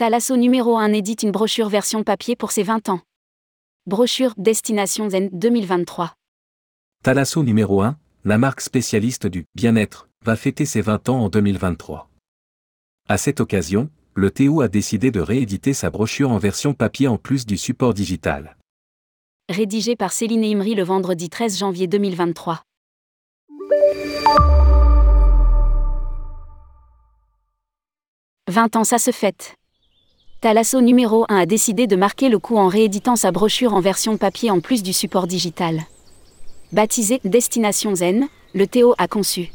Thalasso numéro 1 édite une brochure version papier pour ses 20 ans. Brochure Destination Zen 2023. Thalasso numéro 1, la marque spécialiste du bien-être, va fêter ses 20 ans en 2023. À cette occasion, le TO a décidé de rééditer sa brochure en version papier en plus du support digital. Rédigé par Céline Imri le vendredi 13 janvier 2023. « 20 ans ça se fête. Thalasso numéro 1 a décidé de marquer le coup en rééditant sa brochure en version papier en plus du support digital. Baptisé Destination Zen, le Théo a conçu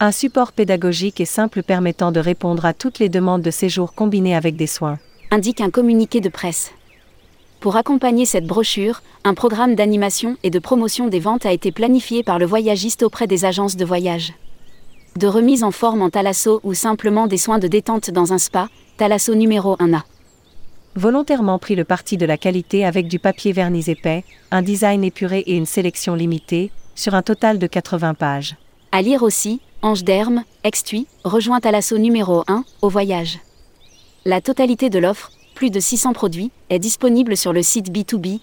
un support pédagogique et simple permettant de répondre à toutes les demandes de séjour combinées avec des soins, indique un communiqué de presse. Pour accompagner cette brochure, un programme d'animation et de promotion des ventes a été planifié par le voyagiste auprès des agences de voyage. De remise en forme en thalasso ou simplement des soins de détente dans un spa, Thalasso numéro 1A. Volontairement pris le parti de la qualité avec du papier vernis épais, un design épuré et une sélection limitée, sur un total de 80 pages. À lire aussi, Ange d'Herme, Extui, rejoint Thalasso numéro 1, au voyage. La totalité de l'offre, plus de 600 produits, est disponible sur le site B2B,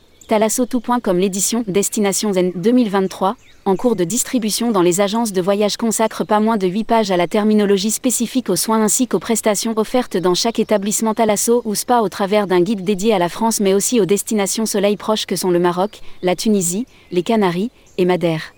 comme l'édition Destination Zen 2023, en cours de distribution dans les agences de voyage consacre pas moins de 8 pages à la terminologie spécifique aux soins ainsi qu'aux prestations offertes dans chaque établissement Thalasso ou Spa au travers d'un guide dédié à la France mais aussi aux destinations soleil proches que sont le Maroc, la Tunisie, les Canaries et Madère.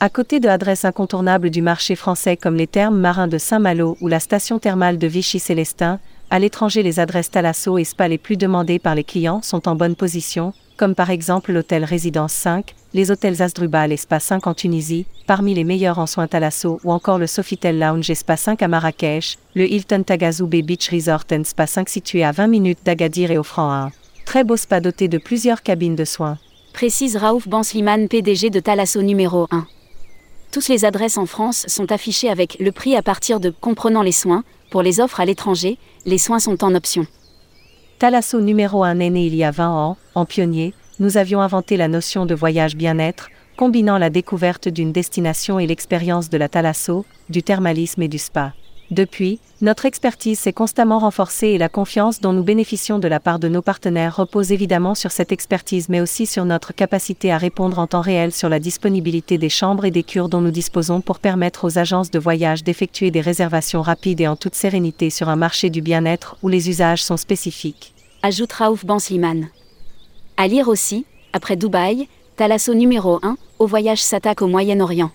À côté de adresses incontournables du marché français comme les thermes marins de Saint-Malo ou la station thermale de Vichy-Célestin, à l'étranger les adresses Thalasso et Spa les plus demandées par les clients sont en bonne position, comme par exemple l'hôtel Résidence 5, les hôtels Asdrubal et Spa 5 en Tunisie, parmi les meilleurs en soins Thalasso ou encore le Sofitel Lounge et Spa 5 à Marrakech, le Hilton Tagazoubé Beach Resort and Spa 5 situé à 20 minutes d'Agadir et Franc 1. Très beau spa doté de plusieurs cabines de soins. Précise Raouf Bansliman PDG de Thalasso numéro 1. Toutes les adresses en France sont affichées avec le prix à partir de comprenant les soins. Pour les offres à l'étranger, les soins sont en option. Thalasso numéro 1 est né il y a 20 ans, en pionnier, nous avions inventé la notion de voyage bien-être, combinant la découverte d'une destination et l'expérience de la thalasso, du thermalisme et du spa. Depuis, notre expertise s'est constamment renforcée et la confiance dont nous bénéficions de la part de nos partenaires repose évidemment sur cette expertise mais aussi sur notre capacité à répondre en temps réel sur la disponibilité des chambres et des cures dont nous disposons pour permettre aux agences de voyage d'effectuer des réservations rapides et en toute sérénité sur un marché du bien-être où les usages sont spécifiques. Ajoute Raouf Bansliman. À lire aussi, après Dubaï, Thalasso numéro 1, au voyage s'attaque au Moyen-Orient.